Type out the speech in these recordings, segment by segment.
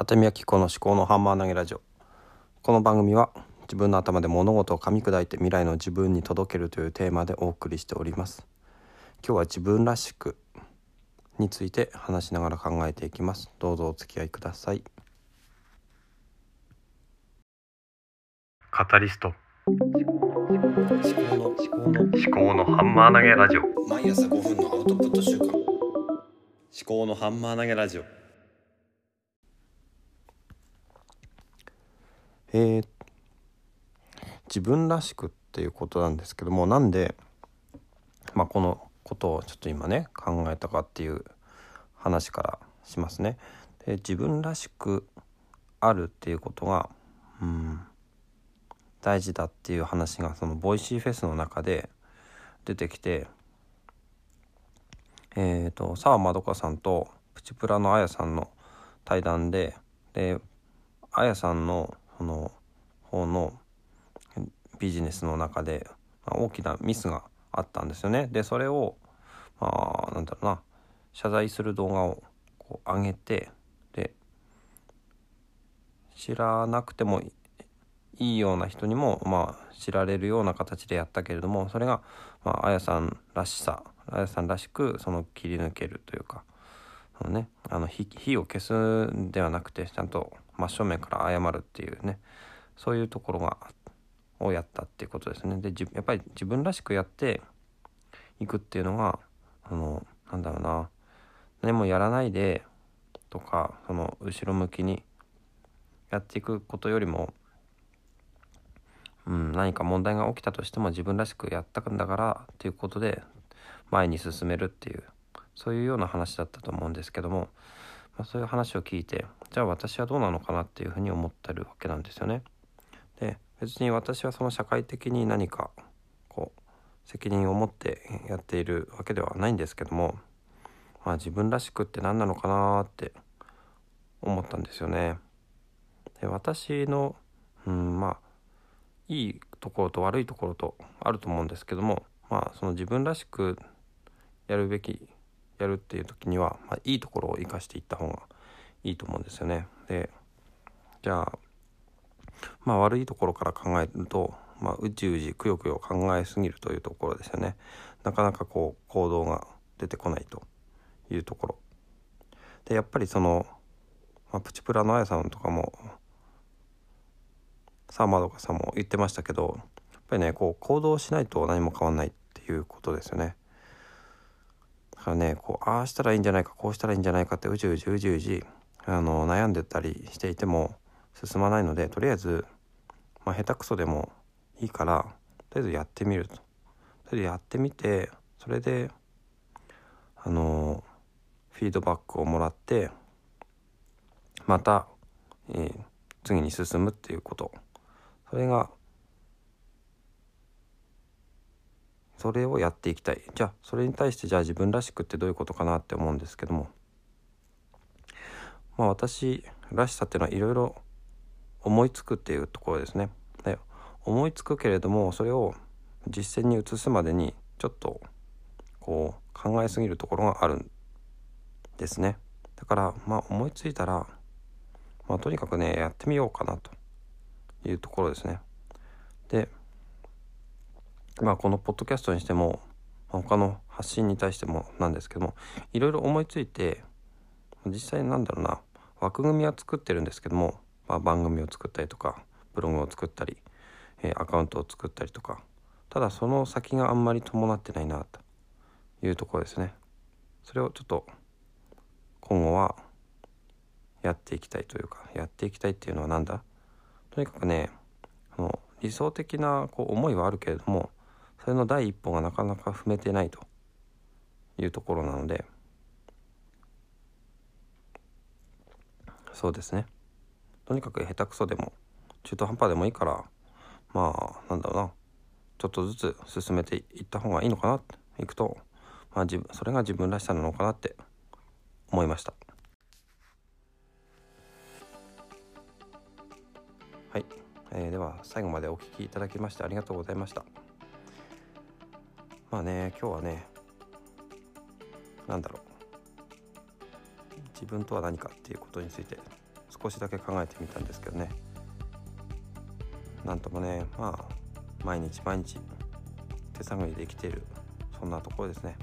立見明子の思考のハンマー投げラジオ。この番組は自分の頭で物事を噛み砕いて未来の自分に届けるというテーマでお送りしております。今日は自分らしくについて話しながら考えていきます。どうぞお付き合いください。カタリスト。思考の思考の思考のハンマー投げラジオ。思毎朝5分のアウトプット週間。考のハンマー投げラジオえー、自分らしくっていうことなんですけどもなんで、まあ、このことをちょっと今ね考えたかっていう話からしますね。で自分らしくあるっていうことが、うん、大事だっていう話がその Voicyフェスの中で出てきてえー、と澤まどかさんとプチプラのあやさんの対談でであやさんのその方のビジネスの中で、大きなミスがあったんですよね。でそれをまあなんだろうな謝罪する動画をこう上げてで知らなくてもいいような人にもまあ知られるような形でやったけれどもそれが、まあ、あやさんらしさあやさんらしくその切り抜けるというかそのねあの火火を消すんではなくてちゃんと真正面から謝るっていうねそういうところがをやったっていうことですね。でじやっぱり自分らしくやっていくっていうのがあのなんだろうな何もやらないでとかその後ろ向きにやっていくことよりもうん、何か問題が起きたとしても自分らしくやったんだからっていうことで前に進めるっていうそういうような話だったと思うんですけども、まあ、そういう話を聞いてじゃあ私はどうなのかなっていうふうに思ってるわけなんですよね。で別に私はその社会的に何かこう責任を持ってやっているわけではないんですけども、まあ、自分らしくって何なのかなって思ったんですよね。で私の、うん、まあいいところと悪いところとあると思うんですけどもまあその自分らしくやるべきやるっていう時には、まあ、いいところを生かしていった方がいいと思うんですよね。でじゃあまあ悪いところから考えると、まあ、うじうじくよくよ考えすぎるというところですよね。なかなかこう行動が出てこないというところ。でやっぱりその、まあ、プチプラのあやさんとかもサーマーとかさんも言ってましたけどやっぱりねこう行動しないと何も変わんないっていうことですよね。からねこうああしたらいいんじゃないかこうしたらいいんじゃないかってうじうじうじうじあの悩んでたりしていても進まないのでとりあえず、まあ、下手くそでもいいからとりあえずやってみると。とりあえずやってみてそれであのフィードバックをもらってまた、えー次に進むっていうことそれがそれをやっていきたいじゃあそれに対してじゃあ自分らしくってどういうことかなって思うんですけどもまあ私らしさっていうのはいろいろ思いつくっていうところですね。で思いつくけれどもそれを実践に移すまでにちょっとこう考えすぎるところがあるんですね。だからまあ思いついたらまあとにかくねやってみようかなというところですね。でまあこのポッドキャストにしても他の発信に対してもなんですけどもいろいろ思いついて実際なんだろうな枠組みは作ってるんですけども、まあ、番組を作ったりとかブログを作ったり、えーアカウントを作ったりとかただその先があんまり伴ってないなというところですね。それをちょっと今後はやっていきたいというかやっていきたいっていうのはなんだ？とにかくねあの理想的なこう思いはあるけれどもそれの第一歩がなかなか踏めてないというところなのでそうですね。とにかく下手くそでも中途半端でもいいからまあなんだろうな。ちょっとずつ進めていった方がいいのかないくと、まあ、自分それが自分らしさなのかなって思いました。はい、えーでは最後までお聞きいただきましてありがとうございました。まあね今日はねなんだろう。自分とは何かっていうことについて少しだけ考えてみたんですけどね。なんともねまあ毎日毎日手探りで生きているそんなところですね。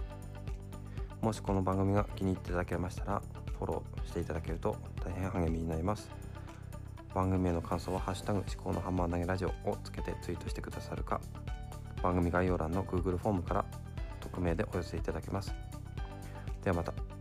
もしこの番組が気に入っていただけましたらフォローしていただけると大変励みになります。番組への感想は「ハッシュタグ思考のハンマー投げラジオ」をつけてツイートしてくださるか番組概要欄の Google フォームから匿名でお寄せいただけます。ではまた。